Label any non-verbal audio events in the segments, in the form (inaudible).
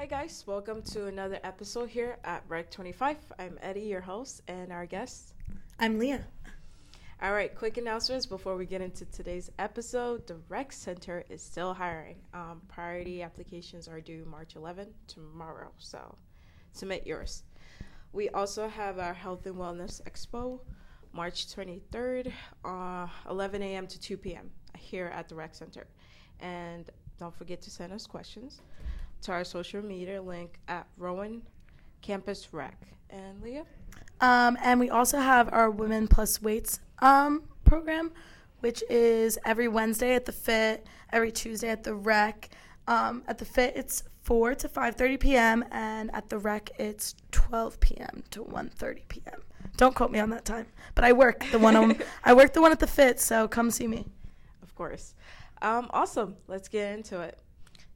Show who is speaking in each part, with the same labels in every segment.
Speaker 1: Hi, guys. Welcome to another episode here at Rec 25. I'm Eddie, your host, and our guest.
Speaker 2: I'm Leah.
Speaker 1: All right, quick announcements before we get into today's episode. The Rec Center is still hiring. Um, priority applications are due March 11 tomorrow, so submit yours. We also have our Health and Wellness Expo, March 23rd, uh, 11 a.m. to 2 p.m. here at the Rec Center. And don't forget to send us questions to our social media link at Rowan Campus Rec. And Leah?
Speaker 2: Um, and we also have our Women Plus Weights um, program, which is every Wednesday at the Fit, every Tuesday at the Rec. Um, at the Fit, it's 4 to 5.30 p.m., and at the Rec, it's 12 p.m. to 1.30 p.m. Don't quote me on that time, but I work the one on, (laughs) I work the one at the Fit, so come see me.
Speaker 1: Of course. Um, awesome. Let's get into it.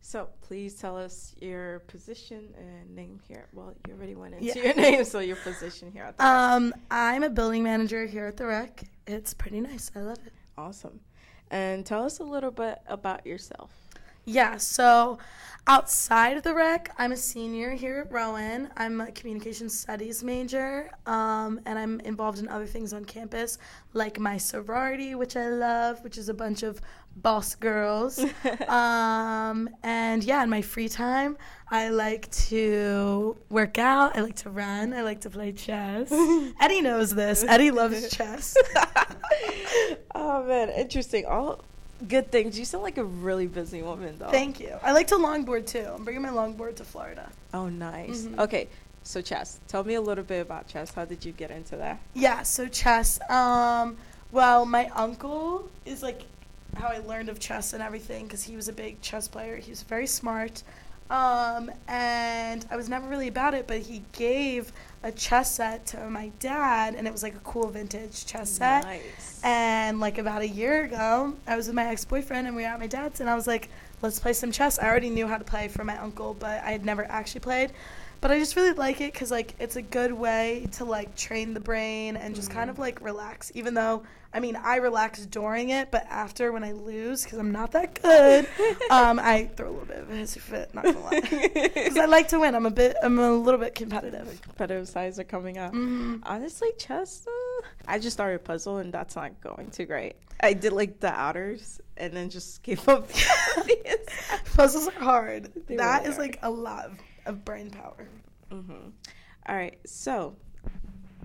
Speaker 1: So please tell us your position and name here. Well, you already went into
Speaker 2: Yeah.
Speaker 1: your (laughs) name, so your position here at the Rec.
Speaker 2: Um, I'm a building manager here at the Rec. It's pretty nice. I love it.
Speaker 1: Awesome. And tell us a little bit about yourself.
Speaker 2: Yeah, so outside of the rec, I'm a senior here at Rowan. I'm a communication studies major, um, and I'm involved in other things on campus, like my sorority, which I love, which is a bunch of boss girls. (laughs) um, and yeah, in my free time, I like to work out, I like to run, I like to play chess. (laughs) Eddie knows this. Eddie loves chess. (laughs)
Speaker 1: oh man, interesting. All good things. You sound like a really busy woman, though.
Speaker 2: Thank you. I like to longboard too. I'm bringing my longboard to Florida.
Speaker 1: Oh, nice.
Speaker 2: Mhm.
Speaker 1: Okay, so chess. Tell me a little bit about chess. How did you get into that?
Speaker 2: Yeah, so chess. Um, well, my uncle is like how I learned of chess and everything because he was a big chess player. He was very smart. Um, and I was never really about it, but he gave a chess set to my dad, and it was like a cool vintage chess set.
Speaker 1: Nice.
Speaker 2: And like about a year ago, I was with my ex boyfriend and we were at my dad's, and I was like, let's play some chess. I already knew how to play from my uncle, but I had never actually played. But I just really like it because like it's a good way to like train the brain and just kind of like relax. Even though I mean I relax during it, but after when I lose because I'm not that good, (laughs) um, I throw a little bit of a hissy fit. Not gonna lie, (laughs) because I like to win. I'm a bit, I'm a little bit competitive.
Speaker 1: competitive sides are coming out.
Speaker 2: hmm
Speaker 1: Honestly, chess. Uh, I just started a puzzle, and that's not going too great. I did like the outers, and then just gave up. (laughs)
Speaker 2: Puzzles are hard.
Speaker 1: They
Speaker 2: That
Speaker 1: really
Speaker 2: is
Speaker 1: are.
Speaker 2: like a lot of, of brain power.
Speaker 1: Mhm. All right. So,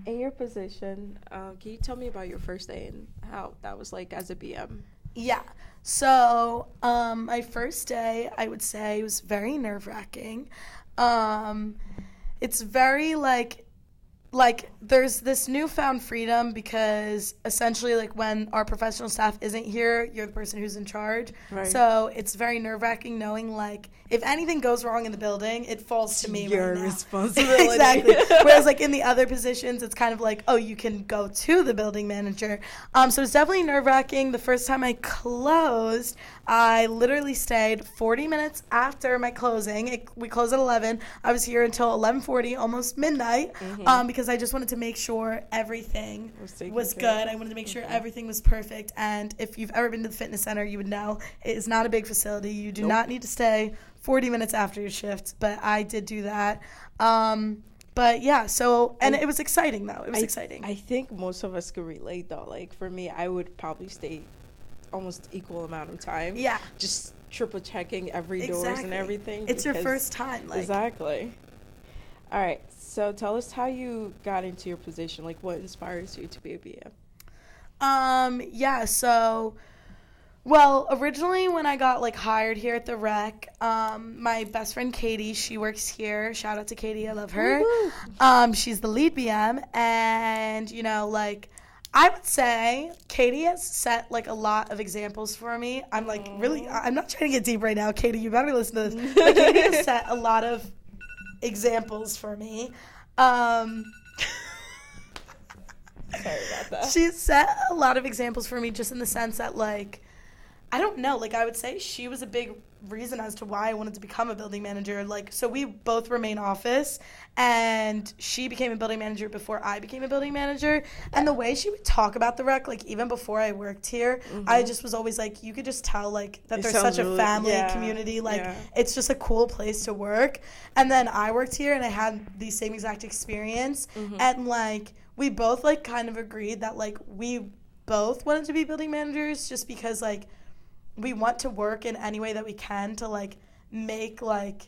Speaker 1: in your position, um, can you tell me about your first day and how that was like as a BM?
Speaker 2: Yeah. So, um, my first day, I would say, was very nerve wracking. Um, it's very like, like there's this newfound freedom because essentially, like when our professional staff isn't here, you're the person who's in charge.
Speaker 1: Right.
Speaker 2: So it's very nerve wracking knowing like if anything goes wrong in the building, it falls to me.
Speaker 1: Your
Speaker 2: right
Speaker 1: responsibility. (laughs)
Speaker 2: exactly. Whereas like in the other positions, it's kind of like, oh, you can go to the building manager. Um, so it's definitely nerve wracking. The first time I closed, I literally stayed 40 minutes after my closing. It, we closed at 11. I was here until 11:40, almost midnight, um, because I just wanted to make sure everything
Speaker 1: Was
Speaker 2: good. I wanted to make sure everything was perfect. And if you've ever been to the fitness center, you would know it is not a big facility. You do
Speaker 1: Nope.
Speaker 2: not need to stay 40 minutes after your shift, but I did do that. Um, but yeah, so and it was exciting though. It was
Speaker 1: I-
Speaker 2: exciting.
Speaker 1: I think most of us could relate though. Like for me, I would probably stay almost equal amount of time.
Speaker 2: yeah,
Speaker 1: Just triple checking every doors
Speaker 2: Exactly.
Speaker 1: and everything.
Speaker 2: it's your first time. Like,
Speaker 1: exactly. All right. So tell us how you got into your position. Like what inspires you to be a BM?
Speaker 2: Um, yeah, so well, originally when I got like hired here at the rec, um, my best friend Katie, she works here. Shout out to Katie, I love her. Um, she's the lead BM, and you know, like I would say Katie has set like a lot of examples for me. I'm like really, I'm not trying to get deep right now, Katie. You better listen to this. But Katie has (laughs) set a lot of examples for me. Um, (laughs)
Speaker 1: Sorry about that.
Speaker 2: she set a lot of examples for me just in the sense that like i don't know like i would say she was a big reason as to why I wanted to become a building manager. Like, so we both were main office, and she became a building manager before I became a building manager. And the way she would talk about the rec, like even before I worked here, I just was always like, you could just tell like that there's such a family
Speaker 1: yeah,
Speaker 2: community. Like,
Speaker 1: yeah.
Speaker 2: it's just a cool place to work. And then I worked here, and I had the same exact experience,
Speaker 1: Mm-hmm.
Speaker 2: and like we both like kind of agreed that like we both wanted to be building managers just because like we want to work in any way that we can to like make like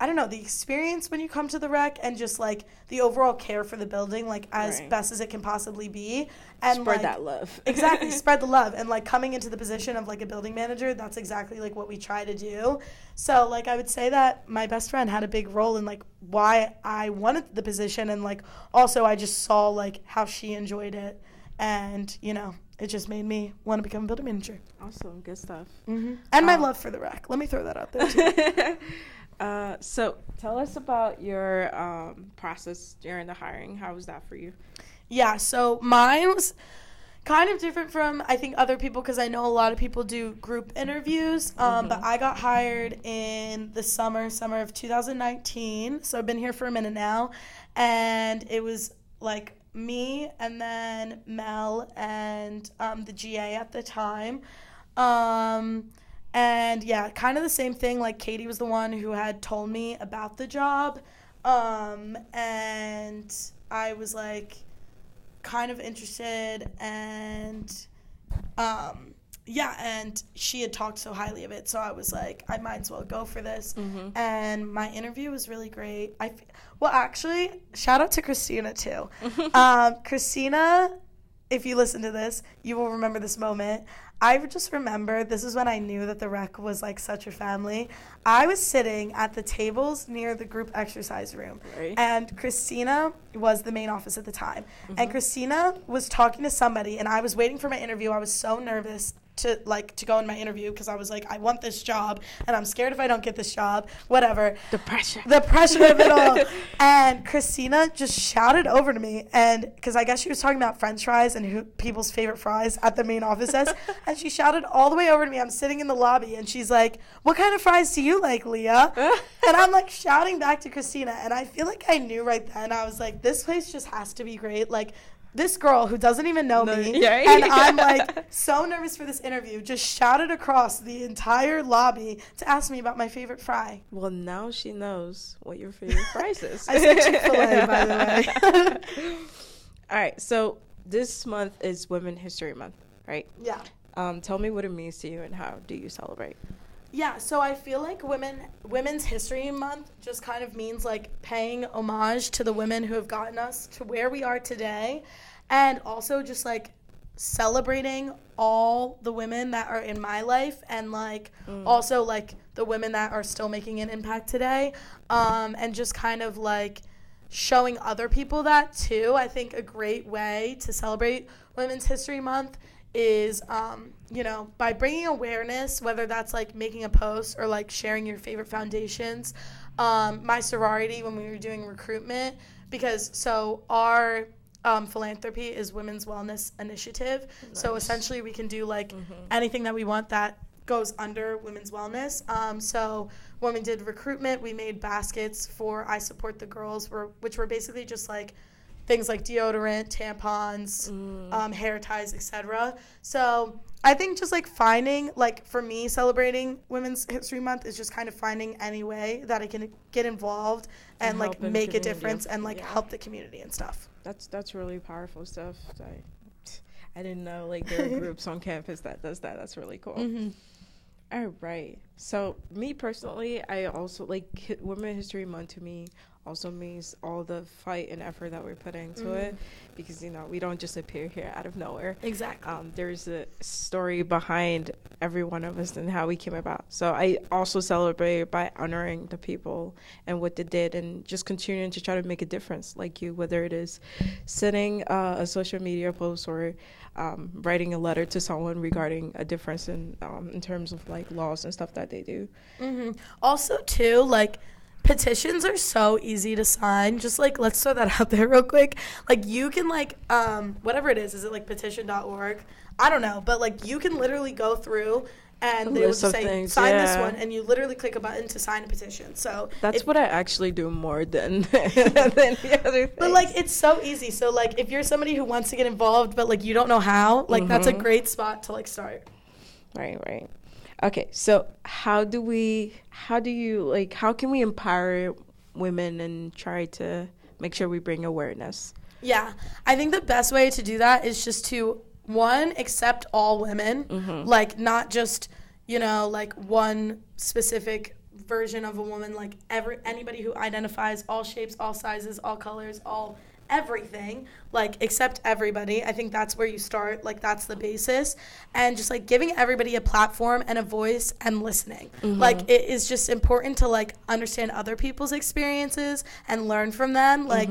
Speaker 2: I don't know the experience when you come to the rec and just like the overall care for the building like as
Speaker 1: Right.
Speaker 2: best as it can possibly be and
Speaker 1: Spread
Speaker 2: like,
Speaker 1: that love. (laughs)
Speaker 2: exactly spread the love and like coming into the position of like a building manager that's exactly like what we try to do so like i would say that my best friend had a big role in like why i wanted the position and like also i just saw like how she enjoyed it and you know it just made me want to become a building manager
Speaker 1: awesome, good stuff.
Speaker 2: mm-hmm. and my
Speaker 1: Um,
Speaker 2: love for the rack. let me throw that out there (laughs) too.
Speaker 1: uh, so tell us about your um, process during the hiring. How was that for you?
Speaker 2: Yeah, so mine was kind of different from I think other people because I know a lot of people do group interviews. Um, But I got hired in the summer, summer of 2019. So I've been here for a minute now, and it was like me and then Mel and um, the GA at the time. Um, and yeah, kind of the same thing. Like Katie was the one who had told me about the job. Um, and I was like kind of interested and um, yeah, and she had talked so highly of it, so I was like, I might as well go for this. And my interview was really great. I well, actually, shout out to Christina too. (laughs) um, Christina, if you listen to this, you will remember this moment. I just remember this is when I knew that the rec was like such a family. I was sitting at the tables near the group exercise room,
Speaker 1: Right.
Speaker 2: and Christina was the main office at the time. And Christina was talking to somebody, and I was waiting for my interview. I was so nervous to like to go in my interview because I was like, I want this job, and I'm scared if I don't get this job. Whatever
Speaker 1: The pressure.
Speaker 2: the pressure of it all. (laughs) And Christina just shouted over to me, and because I guess she was talking about French fries and who people's favorite fries at the main office is, (laughs) and she shouted all the way over to me. I'm sitting in the lobby, and she's like, "What kind of fries do you like, Leah?" (laughs) and I'm like shouting back to Christina, and I feel like I knew right then. I was like, "This place just has to be great." Like. This girl who doesn't even know
Speaker 1: No,
Speaker 2: me, (laughs)
Speaker 1: yeah.
Speaker 2: and I'm like so nervous for this interview, just shouted across the entire lobby to ask me about my favorite fry.
Speaker 1: well, now she knows what your favorite fries (laughs) is.
Speaker 2: I said Chick-fil-A, by the (laughs) way.
Speaker 1: All right, so this month is Women History Month, right?
Speaker 2: Yeah.
Speaker 1: Um, tell me what it means to you and how do you celebrate?
Speaker 2: Yeah, so I feel like women Women's History Month just kind of means like paying homage to the women who have gotten us to where we are today and also just like celebrating all the women that are in my life and like also like the women that are still making an impact today um, and just kind of like showing other people that too. I think a great way to celebrate Women's History Month is, um, you know, by bringing awareness, whether that's like making a post or like sharing your favorite foundations. Um, my sorority, when we were doing recruitment, because so our um, philanthropy is Women's Wellness Initiative. So essentially, we can do like anything that we want that goes under women's wellness. Um, so when we did recruitment, we made baskets for I Support the Girls, were, which were basically just like things like deodorant, tampons, um, hair ties, etc. So I think just like finding, like for me, celebrating Women's History Month is just kind of finding any way that I can get involved and,
Speaker 1: And
Speaker 2: like make a difference and like
Speaker 1: Yeah.
Speaker 2: help the community and stuff.
Speaker 1: That's that's really powerful stuff. I, I didn't know like there are (laughs) groups on campus that does that. That's really cool.
Speaker 2: Mm-hmm.
Speaker 1: All right. So me personally, I also like Women History Month to me also means all the fight and effort that we're putting into it because you know we don't just appear here out of nowhere.
Speaker 2: Exactly.
Speaker 1: Um, there's a story behind every one of us and how we came about. So I also celebrate by honoring the people and what they did and just continuing to try to make a difference, like you, whether it is sending uh, a social media post or um, writing a letter to someone regarding a difference in um, in terms of like laws and stuff that they do.
Speaker 2: hmm Also, too, like petitions are so easy to sign. Just like let's throw that (laughs) out there real quick. Like you can like um whatever it is. Is it like petition.org? I don't know, but like you can literally go through and they will
Speaker 1: list
Speaker 2: just
Speaker 1: of
Speaker 2: say
Speaker 1: things,
Speaker 2: sign this one, and you literally click a button to sign a petition. So
Speaker 1: That's what I actually do more than (laughs) than the other things.
Speaker 2: But like it's so easy. So like if you're somebody who wants to get involved but like you don't know how, like that's a
Speaker 1: Mhm.
Speaker 2: great spot to like start.
Speaker 1: Right, right. Okay, so how do we how do you like how can we empower women and try to make sure we bring awareness?
Speaker 2: Yeah. I think the best way to do that is just to one accept all women, mm-hmm. like not just, you know, like one specific version of a woman like every anybody who identifies all shapes, all sizes, all colors, all everything like accept everybody. I think that's where you start like that's the basis. And just like giving everybody a platform and a voice and listening. Like it is just important to like understand other people's experiences and learn from them. Like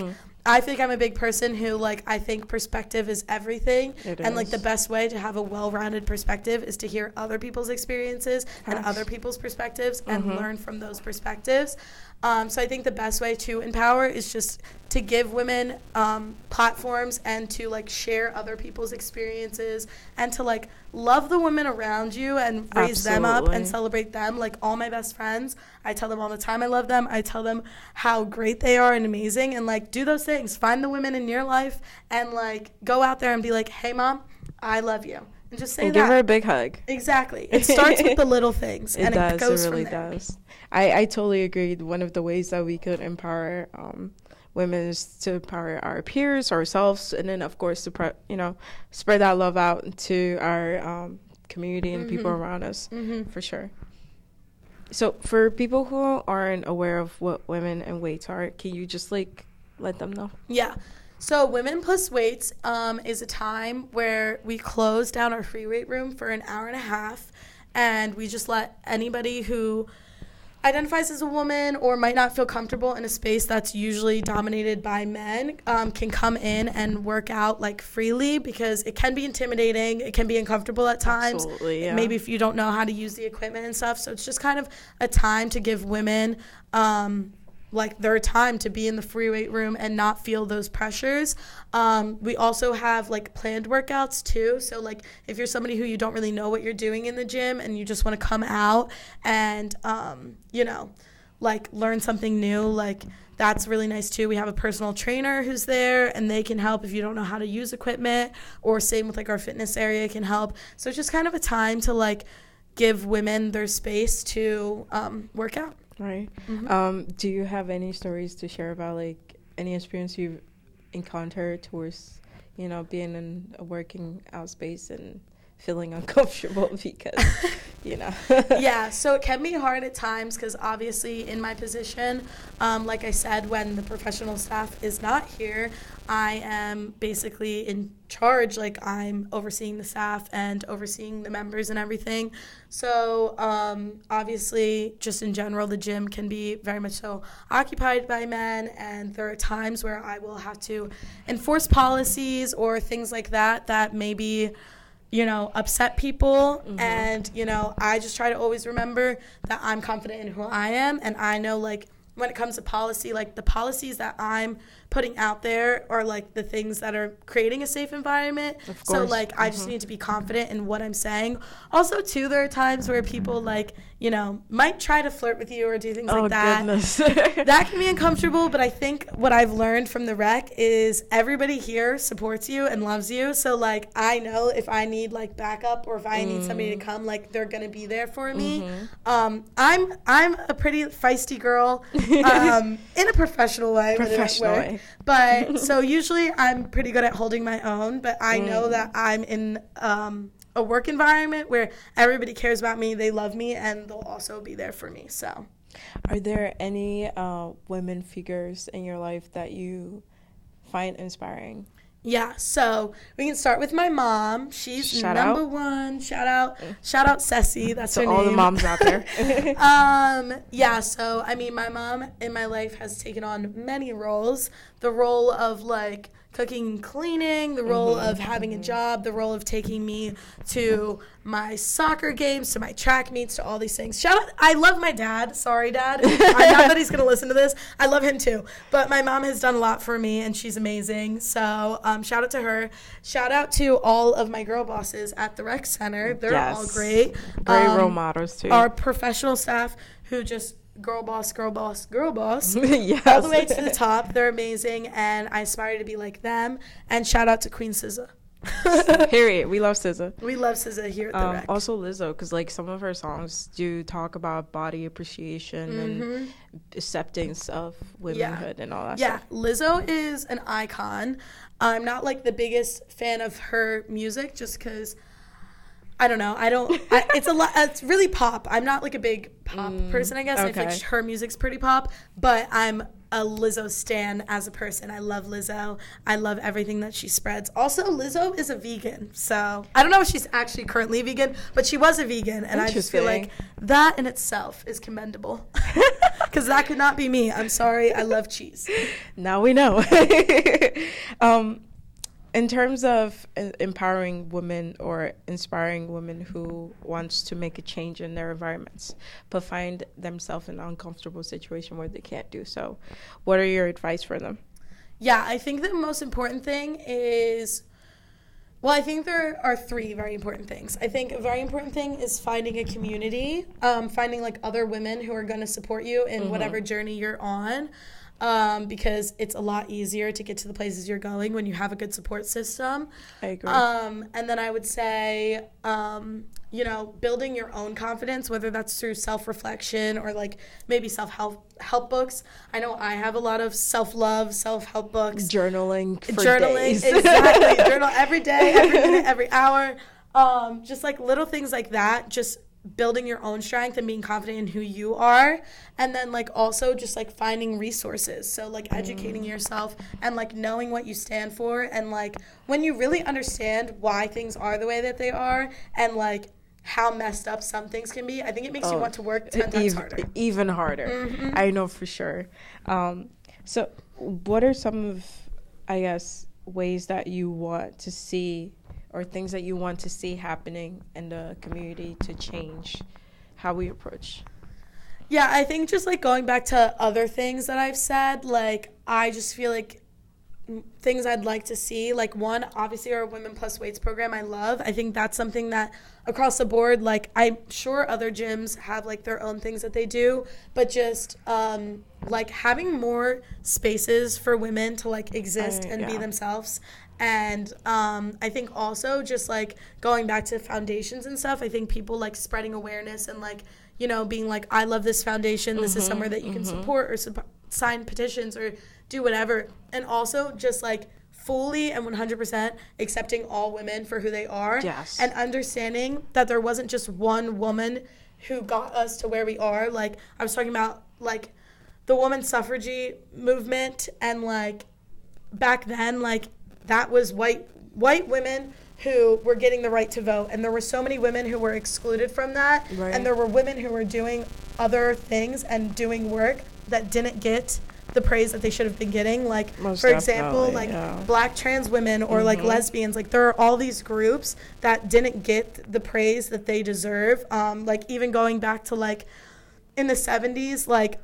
Speaker 2: I feel like I'm a big person who like I think perspective is everything.
Speaker 1: It
Speaker 2: and like the best way to have a well-rounded perspective is to hear other people's experiences and other people's perspectives and
Speaker 1: Mhm.
Speaker 2: learn from those perspectives. Um, so I think the best way to empower is just to give women um, platforms and to like share other people's experiences and to like love the women around you and raise them up and celebrate them. Like all my best friends, I tell them all the time I love them. I tell them how great they are and amazing and like do those things. Find the women in your life and like go out there and be like, "Hey mom, I love you." And just say
Speaker 1: and
Speaker 2: that.
Speaker 1: give her a big hug.
Speaker 2: exactly. (laughs) It starts with the little things
Speaker 1: It
Speaker 2: and
Speaker 1: does.
Speaker 2: it goes
Speaker 1: it really
Speaker 2: from there.
Speaker 1: does. I, I totally agree. One of the ways that we could empower um, women is to empower our peers, ourselves, and then of course to pre- you know spread that love out to our um, community and people
Speaker 2: Mhm.
Speaker 1: around us
Speaker 2: Mhm.
Speaker 1: for sure. So for people who aren't aware of what women and weights are, can you just like let them know?
Speaker 2: Yeah. So Women Plus Weights um, is a time where we close down our free weight room for an hour and a half, and we just let anybody who identifies as a woman or might not feel comfortable in a space that's usually dominated by men um, can come in and work out like freely because it can be intimidating it can be uncomfortable at times
Speaker 1: Absolutely, yeah.
Speaker 2: maybe if you don't know how to use the equipment and stuff so it's just kind of a time to give women um, like their time to be in the free weight room and not feel those pressures. Um, we also have like planned workouts too. So like if you're somebody who you don't really know what you're doing in the gym and you just want to come out and um, you know like learn something new, like that's really nice too. We have a personal trainer who's there and they can help if you don't know how to use equipment or same with like our fitness area can help. So it's just kind of a time to like give women their space to um, work out.
Speaker 1: Right.
Speaker 2: Mhm.
Speaker 1: Um, do you have any stories to share about like any experience you've encountered towards, you know, being in a working out space and feeling uncomfortable (laughs) because, you know. (laughs)
Speaker 2: yeah, so it can be hard at times because obviously, in my position, um, like I said, when the professional staff is not here, I am basically in charge. Like, I'm overseeing the staff and overseeing the members and everything. So, um, obviously, just in general, the gym can be very much so occupied by men, and there are times where I will have to enforce policies or things like that that maybe you know, upset people. Mm-hmm. And, you know, I just try to always remember that I'm confident in who I am. And I know, like, when it comes to policy, like, the policies that I'm putting out there are, like, the things that are creating a safe environment. So, like, I just need to be confident in what I'm saying. Also, too, there are times where people, like, you know, might try to flirt with you or do things
Speaker 1: oh,
Speaker 2: like that
Speaker 1: goodness. (laughs)
Speaker 2: that can be uncomfortable, but I think what I've learned from the rec is everybody here supports you and loves you. So like I know if I need like backup or if I need somebody
Speaker 1: Mm.
Speaker 2: to come, like they're gonna be there for me.
Speaker 1: Mm-hmm.
Speaker 2: Um, I'm I'm a pretty feisty girl, (laughs) um, in a professional way.
Speaker 1: Professional
Speaker 2: work. But (laughs) so usually I'm pretty good at holding my own. But I
Speaker 1: Mm.
Speaker 2: know that I'm in um, a work environment where everybody cares about me, they love me, and they'll also be there for me. So.
Speaker 1: Are there any uh, women figures in your life that you find inspiring?
Speaker 2: Yeah, so we can start with my mom. She's
Speaker 1: Shout
Speaker 2: number
Speaker 1: out.
Speaker 2: one. Shout out, shout out, Ceci. (laughs) That's
Speaker 1: To
Speaker 2: her
Speaker 1: all
Speaker 2: name.
Speaker 1: the moms out there. (laughs)
Speaker 2: um, yeah. So I mean, my mom in my life has taken on many roles. The role of like cooking and cleaning, the role mm-hmm. of having a job, the role of taking me to my soccer games, to my track meets, to all these things. Shout out, I love my dad. Sorry, dad. (laughs) I know that he's going to listen to this. I love him too. But my mom has done a lot for me and she's amazing. So um, shout out to her. Shout out to all of my girl bosses at the rec center. They're yes. all great.
Speaker 1: Great um, role models too.
Speaker 2: Our professional staff who just girl boss, girl boss, girl boss. (laughs) yes. All the way to the top. They're amazing and I aspire to be like them. And shout out to Queen SZA. (laughs)
Speaker 1: Period. We love SZA.
Speaker 2: We love SZA here at the um, Rec.
Speaker 1: Also Lizzo, because like some of her songs do talk about body appreciation mm-hmm. and acceptance of womanhood yeah. and all that.
Speaker 2: Yeah,
Speaker 1: stuff.
Speaker 2: Lizzo is an icon. I'm not like the biggest fan of her music, just because. I don't know. I don't. I, it's a lot. It's really pop. I'm not like a big pop mm, person. I guess okay. I think her music's pretty pop, but I'm a Lizzo stan as a person. I love Lizzo. I love everything that she spreads. Also, Lizzo is a vegan. So I don't know if she's actually currently vegan, but she was a vegan. And I just feel like that in itself is commendable. (laughs) Because that could not be me. I'm sorry. I love cheese. (laughs)
Speaker 1: Now we know. (laughs) um, in terms of empowering women or inspiring women who wants to make a change in their environments but find themselves in an uncomfortable situation where they can't do so what are your advice for them
Speaker 2: yeah i think the most important thing is well, I think there are three very important things. I think a very important thing is finding a community, um, finding like other women who are going to support you in mm-hmm. whatever journey you're on um, because it's a lot easier to get to the places you're going when you have a good support system.
Speaker 1: I agree.
Speaker 2: Um, and then I would say, um, you know, building your own confidence, whether that's through self reflection or like maybe self help help books. I know I have a lot of self love, self help books.
Speaker 1: Journaling.
Speaker 2: Journaling, exactly. (laughs) Journal every day, every minute, every hour. Um, just like little things like that. Just building your own strength and being confident in who you are and then like also just like finding resources so like educating mm. yourself and like knowing what you stand for and like when you really understand why things are the way that they are and like how messed up some things can be i think it makes oh, you want to work 10 times even, harder
Speaker 1: even harder mm-hmm. i know for sure um, so what are some of i guess ways that you want to see or things that you want to see happening in the community to change how we approach?
Speaker 2: Yeah, I think just like going back to other things that I've said, like I just feel like things I'd like to see. Like one, obviously our Women Plus Weights program I love. I think that's something that across the board, like I'm sure other gyms have like their own things that they do, but just um, like having more spaces for women to like exist and yeah. be themselves and um, I think also just like going back to foundations and stuff, I think people like spreading awareness and like, you know, being like, I love this foundation. This mm-hmm, is somewhere that you mm-hmm. can support or su- sign petitions or do whatever. And also just like fully and 100% accepting all women for who they are.
Speaker 1: Yes.
Speaker 2: And understanding that there wasn't just one woman who got us to where we are. Like, I was talking about like the woman suffrage movement and like back then, like, that was white white women who were getting the right to vote and there were so many women who were excluded from that right. and there were women who were doing other things and doing work that didn't get the praise that they should have been getting like Most for example like yeah. black trans women or mm-hmm. like lesbians like there are all these groups that didn't get the praise that they deserve um, like even going back to like in the 70s like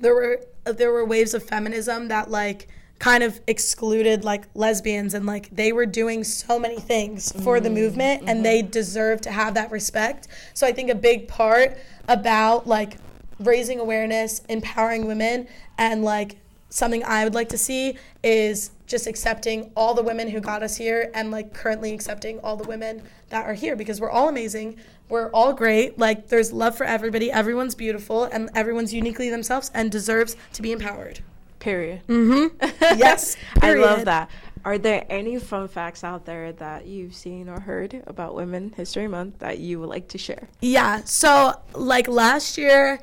Speaker 2: there were there were waves of feminism that like kind of excluded like lesbians and like they were doing so many things for mm-hmm. the movement and mm-hmm. they deserve to have that respect. So I think a big part about like raising awareness, empowering women and like something I would like to see is just accepting all the women who got us here and like currently accepting all the women that are here because we're all amazing. We're all great. Like there's love for everybody. Everyone's beautiful and everyone's uniquely themselves and deserves to be empowered.
Speaker 1: Period.
Speaker 2: Mm-hmm. (laughs) Yes.
Speaker 1: I love that. Are there any fun facts out there that you've seen or heard about Women History Month that you would like to share?
Speaker 2: Yeah. So, like last year,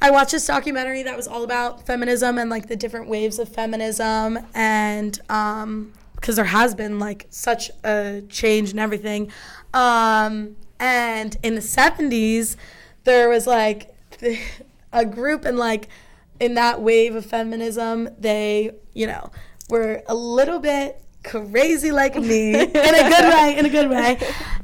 Speaker 2: I watched this documentary that was all about feminism and like the different waves of feminism, and um, because there has been like such a change and everything. Um, and in the 70s, there was like (laughs) a group and like in that wave of feminism, they, you know, were a little bit crazy like me (laughs) in a good way in a good way.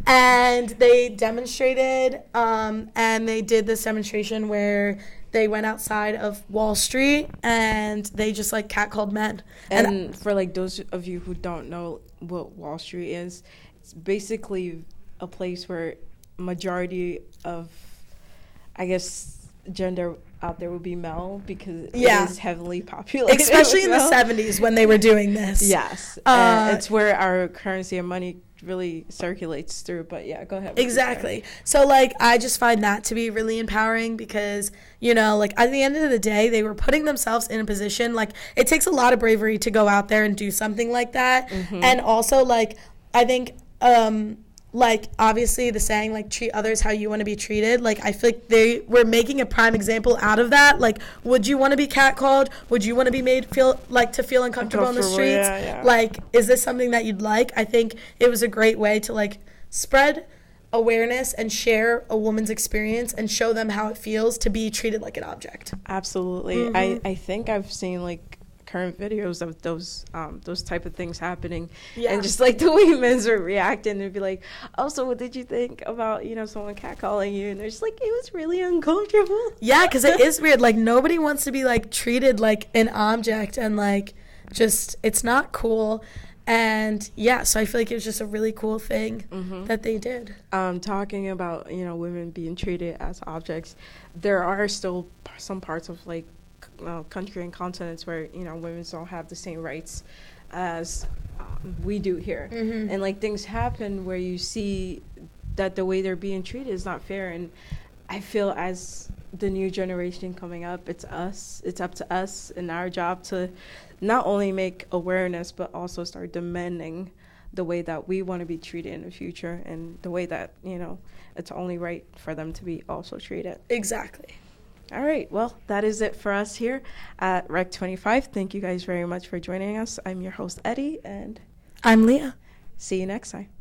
Speaker 2: And they demonstrated um, and they did this demonstration where they went outside of wall street and they just like catcalled men.
Speaker 1: And, and for like those of you who don't know what wall street is it's basically a place where majority of i guess gender out there would be Mel because yeah. it is heavily populated. (laughs)
Speaker 2: Especially in the 70s when they were doing this.
Speaker 1: Yes. Uh, it's where our currency and money really circulates through. But yeah, go ahead.
Speaker 2: Exactly. So, like, I just find that to be really empowering because, you know, like, at the end of the day, they were putting themselves in a position. Like, it takes a lot of bravery to go out there and do something like that. Mm-hmm. And also, like, I think, um, like obviously the saying like treat others how you want to be treated like i feel like they were making a prime example out of that. Like would you want to be catcalled? Would you want to be made feel like to feel uncomfortable on the streets? yeah, yeah. like is this something that you'd like? I think it was a great way to like spread awareness and share a woman's experience and show them how it feels to be treated like an object.
Speaker 1: Absolutely. Mm-hmm. i i think i've seen like current videos of those um, those type of things happening, yeah. and just like (laughs) the way men are reacting and be like, "Oh, so what did you think about you know someone catcalling you?" And they're just like, "It was really uncomfortable."
Speaker 2: Yeah, because it (laughs) is weird. Like nobody wants to be like treated like an object, and like just it's not cool. And yeah, so I feel like it was just a really cool thing mm-hmm. that they did.
Speaker 1: Um, talking about you know women being treated as objects, there are still some parts of like uh, country and continents where you know women don't have the same rights as um, we do here, mm-hmm. and like things happen where you see that the way they're being treated is not fair, and I feel as the new generation coming up, it's us, it's up to us and our job to not only make awareness but also start demanding the way that we want to be treated in the future and the way that you know it's only right for them to be also treated.
Speaker 2: Exactly
Speaker 1: all right. Well, that is it for us here at Rec 25. Thank you guys very much for joining us. I'm your host, Eddie, and
Speaker 2: I'm Leah.
Speaker 1: See you next time.